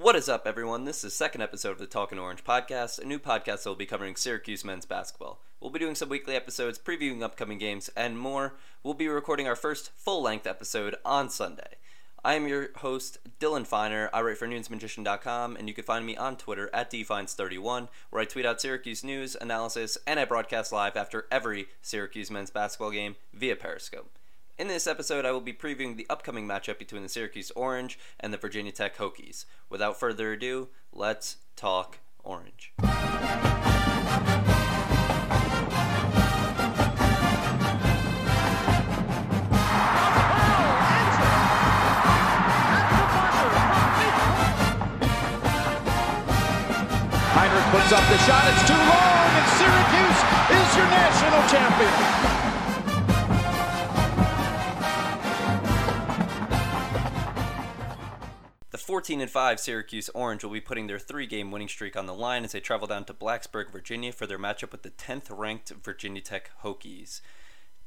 What is up, everyone? This is the second episode of the Talking Orange podcast, a new podcast that will be covering Syracuse men's basketball. We'll be doing some weekly episodes, previewing upcoming games, and more. We'll be recording our first full length episode on Sunday. I am your host, Dylan Feiner. I write for nunesmagician.com, and you can find me on Twitter at dfines31, where I tweet out Syracuse news, analysis, and I broadcast live after every Syracuse men's basketball game via Periscope. In this episode, I will be previewing the upcoming matchup between the Syracuse Orange and the Virginia Tech Hokies. Without further ado, let's talk Orange. Puts up the shot. It's too long, and Syracuse is your national champion. 14 and 5 Syracuse Orange will be putting their three game winning streak on the line as they travel down to Blacksburg, Virginia for their matchup with the 10th ranked Virginia Tech Hokies.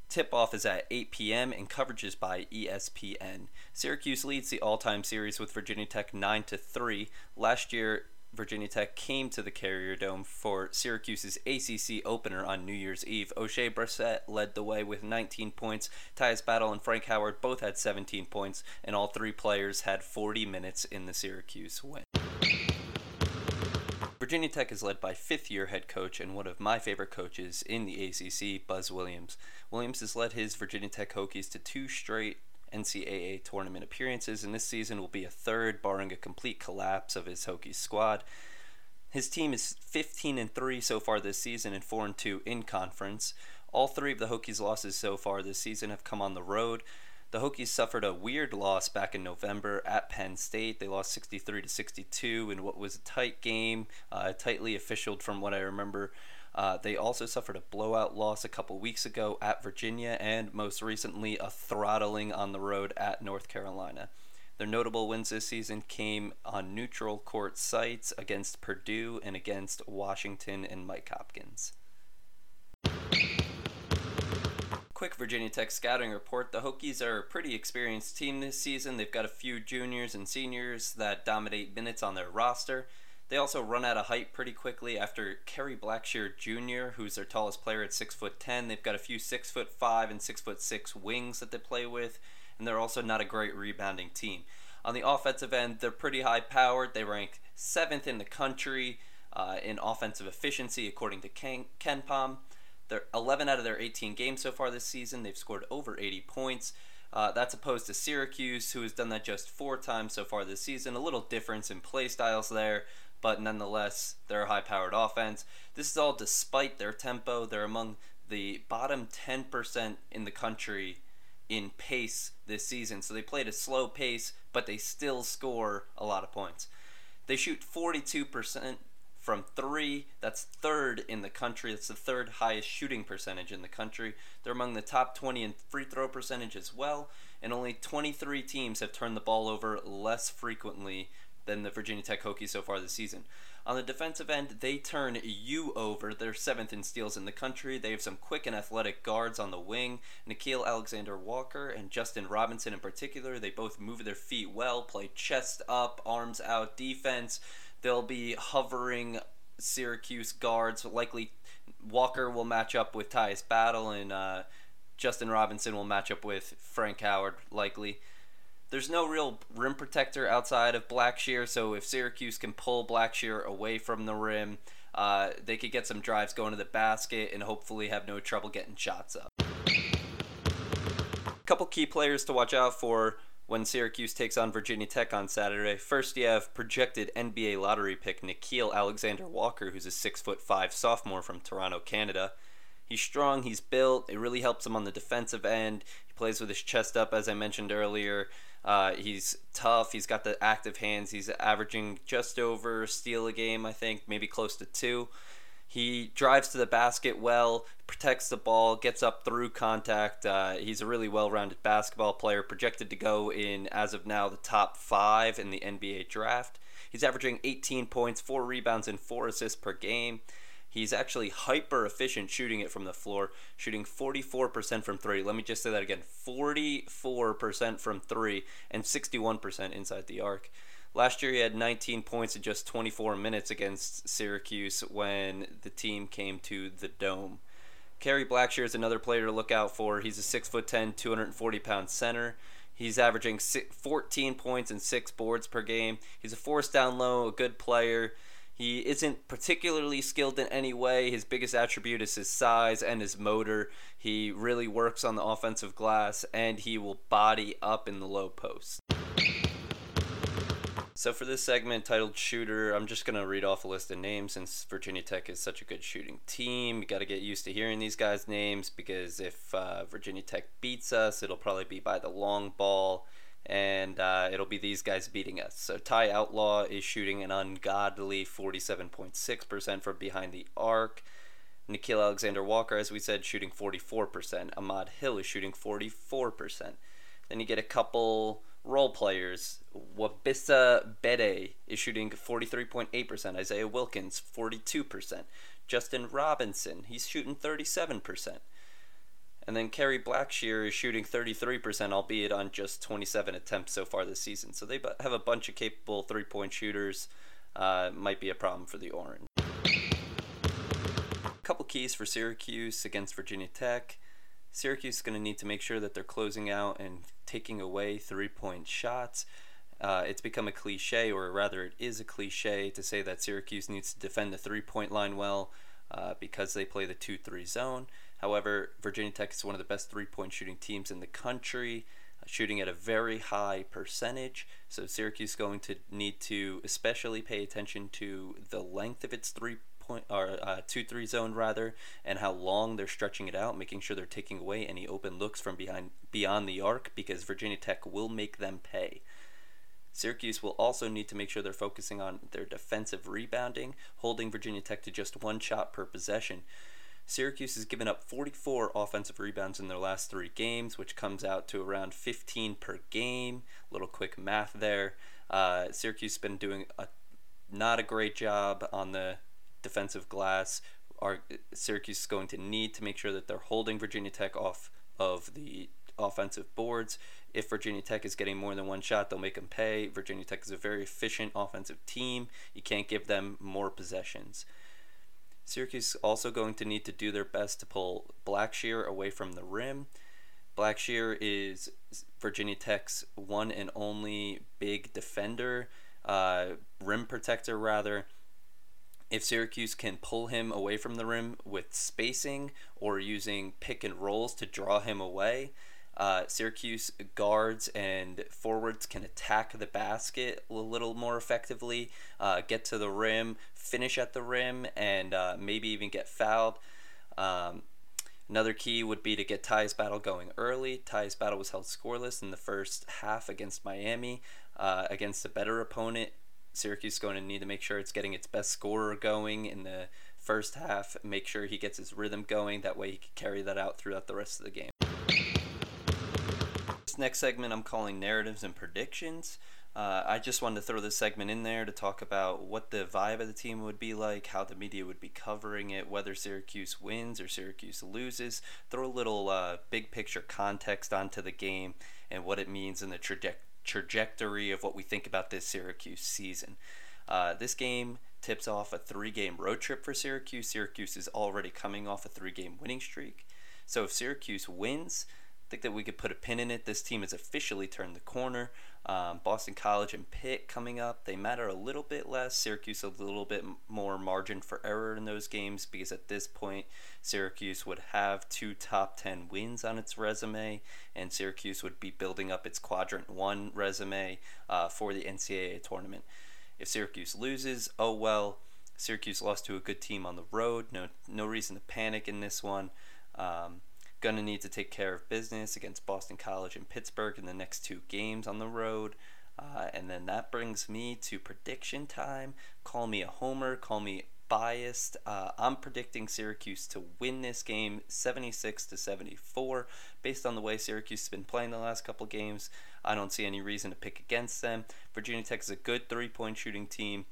Tip off is at 8 p.m. and coverage is by ESPN. Syracuse leads the all time series with Virginia Tech 9 to 3. Last year, Virginia Tech came to the Carrier Dome for Syracuse's ACC opener on New Year's Eve. Oshae Brissett led the way with 19 points. Tyus Battle and Frank Howard both had 17 points, and all three players had 40 minutes in the Syracuse win. Virginia Tech is led by fifth year head coach and one of my favorite coaches in the ACC, Buzz Williams. Williams has led his Virginia Tech Hokies to two straight NCAA tournament appearances, and this season will be a third, barring a complete collapse of his Hokies squad. His team is 15 and 3 so far this season and 4 and 2 in conference. All three of the Hokies' losses so far this season have come on the road. The Hokies suffered a weird loss back in November at Penn State. They lost 63 to 62 in what was a tight game, uh, tightly officialed from what I remember. Uh, they also suffered a blowout loss a couple weeks ago at Virginia, and most recently, a throttling on the road at North Carolina. Their notable wins this season came on neutral court sites against Purdue and against Washington and Mike Hopkins. Quick Virginia Tech scouting report. The Hokies are a pretty experienced team this season. They've got a few juniors and seniors that dominate minutes on their roster. They also run out of height pretty quickly after Kerry Blackshear Jr., who's their tallest player at six foot ten. They've got a few six foot five and six foot six wings that they play with, and they're also not a great rebounding team. On the offensive end, they're pretty high powered. They rank seventh in the country uh, in offensive efficiency according to Ken, KenPom. They're 11 out of their 18 games so far this season. They've scored over 80 points. Uh, that's opposed to Syracuse, who has done that just four times so far this season. A little difference in play styles there, but nonetheless, they're a high powered offense. This is all despite their tempo. They're among the bottom 10% in the country in pace this season. So they played a slow pace, but they still score a lot of points. They shoot 42% from three. That's third in the country. That's the third highest shooting percentage in the country. They're among the top 20 in free throw percentage as well. And only 23 teams have turned the ball over less frequently than the Virginia Tech Hokies so far this season. On the defensive end, they turn you over. They're seventh in steals in the country. They have some quick and athletic guards on the wing. Nickeil Alexander Walker and Justin Robinson, in particular, they both move their feet well, play chest up, arms out defense. They'll be hovering Syracuse guards. Likely, Walker will match up with Tyus Battle, and uh, Justin Robinson will match up with Frank Howard, likely. There's no real rim protector outside of Blackshear, so if Syracuse can pull Blackshear away from the rim, uh, they could get some drives going to the basket and hopefully have no trouble getting shots up. A couple key players to watch out for when Syracuse takes on Virginia Tech on Saturday. First, you have projected NBA lottery pick Nickeil Alexander Walker, who's a six foot five sophomore from Toronto, Canada. He's strong, he's built, it really helps him on the defensive end. He plays with his chest up, as I mentioned earlier. Uh, he's tough, he's got the active hands, he's averaging just over steal a game, I think, maybe close to two. He drives to the basket well, protects the ball, gets up through contact. Uh, he's a really well rounded basketball player, projected to go in, as of now, the top five in the NBA draft. He's averaging 18 points, 4 rebounds, and 4 assists per game. He's actually hyper efficient shooting it from the floor, shooting 44% from three. Let me just say that again 44% from three and 61% inside the arc. Last year, he had 19 points in just 24 minutes against Syracuse when the team came to the Dome. Kerry Blackshear is another player to look out for. He's a 6'10, 240 pound center. He's averaging 14 points and six boards per game. He's a force down low, a good player. He isn't particularly skilled in any way. His biggest attribute is his size and his motor. He really works on the offensive glass and he will body up in the low post. So for this segment titled Shooter, I'm just going to read off a list of names since Virginia Tech is such a good shooting team. You got to get used to hearing these guys' names because if uh, Virginia Tech beats us, it'll probably be by the long ball and uh, it'll be these guys beating us. So Ty Outlaw is shooting an ungodly 47.6% from behind the arc. Nickeil Alexander Walker, as we said, shooting 44%. Ahmed Hill is shooting 44%. Then you get a couple role players. Wabissa Bede is shooting 43.8%. Isaiah Wilkins, 42%. Justin Robinson, he's shooting 37%. And then Kerry Blackshear is shooting 33%, albeit on just 27 attempts so far this season. So they have a bunch of capable three point shooters. Uh, might be a problem for the Orange. A couple keys for Syracuse against Virginia Tech. Syracuse is going to need to make sure that they're closing out and taking away three point shots. Uh, it's become a cliche, or rather, it is a cliche to say that Syracuse needs to defend the three point line well uh, because they play the 2 3 zone. However, Virginia Tech is one of the best three point shooting teams in the country, uh, shooting at a very high percentage. So, Syracuse is going to need to especially pay attention to the length of its three point or uh, two three zone rather, and how long they're stretching it out, making sure they're taking away any open looks from behind beyond the arc because Virginia Tech will make them pay. Syracuse will also need to make sure they're focusing on their defensive rebounding, holding Virginia Tech to just one shot per possession. Syracuse has given up 44 offensive rebounds in their last three games, which comes out to around 15 per game. Little quick math there. Uh, Syracuse has been doing a not a great job on the defensive glass. Are Syracuse is going to need to make sure that they're holding Virginia Tech off of the offensive boards. If Virginia Tech is getting more than one shot, they'll make them pay. Virginia Tech is a very efficient offensive team. You can't give them more possessions. Syracuse is also going to need to do their best to pull Blackshear away from the rim. Blackshear is Virginia Tech's one and only big defender, uh, rim protector rather if Syracuse can pull him away from the rim with spacing or using pick and rolls to draw him away, uh, Syracuse guards and forwards can attack the basket a little more effectively, uh, get to the rim, finish at the rim, and uh, maybe even get fouled. Um, another key would be to get Tyus Battle going early. Tyus Battle was held scoreless in the first half against Miami. Uh, against a better opponent, Syracuse is going to need to make sure it's getting its best scorer going in the first half. Make sure he gets his rhythm going. That way he can carry that out throughout the rest of the game. This next segment I'm calling narratives and predictions. Uh, I just wanted to throw this segment in there to talk about what the vibe of the team would be like, how the media would be covering it, whether Syracuse wins or Syracuse loses. Throw a little uh, big picture context onto the game and what it means in the trajectory trajectory of what we think about this Syracuse season. Uh, this game tips off a three game road trip for Syracuse. Syracuse is already coming off a three game winning streak. So if Syracuse wins, think that we could put a pin in it. This team has officially turned the corner. Um, Boston College and Pitt coming up, they matter a little bit less. Syracuse a little bit more margin for error in those games because at this point, Syracuse would have two top 10 wins on its resume, and Syracuse would be building up its quadrant one resume uh, for the NCAA tournament. If Syracuse loses, oh well. Syracuse lost to a good team on the road. No, no reason to panic in this one. Um, Going to need to take care of business against Boston College and Pittsburgh in the next two games on the road. Uh, and then that brings me to prediction time. Call me a homer, call me biased. Uh, I'm predicting Syracuse to win this game 76 to 74. Based on the way Syracuse has been playing the last couple games, I don't see any reason to pick against them. Virginia Tech is a good three point shooting team.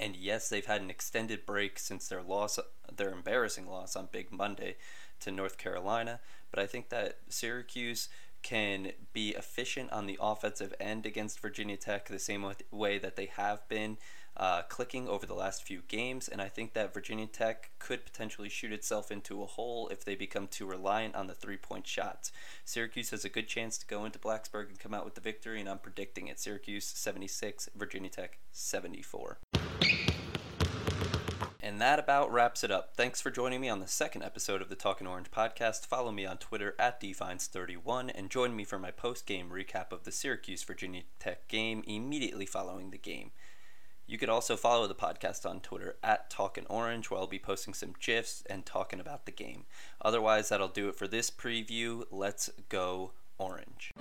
And yes, they've had an extended break since their loss, their embarrassing loss on Big Monday to North Carolina. But I think that Syracuse can be efficient on the offensive end against Virginia Tech the same way that they have been uh, clicking over the last few games, and I think that Virginia Tech could potentially shoot itself into a hole if they become too reliant on the three point shots. Syracuse has a good chance to go into Blacksburg and come out with the victory, and I'm predicting it Syracuse 76, Virginia Tech 74. And that about wraps it up. Thanks for joining me on the second episode of the Talking Orange podcast. Follow me on Twitter at Defines31 and join me for my post game recap of the Syracuse Virginia Tech game immediately following the game. You could also follow the podcast on Twitter at Talkin' Orange, where I'll be posting some GIFs and talking about the game. Otherwise, that'll do it for this preview. Let's go Orange.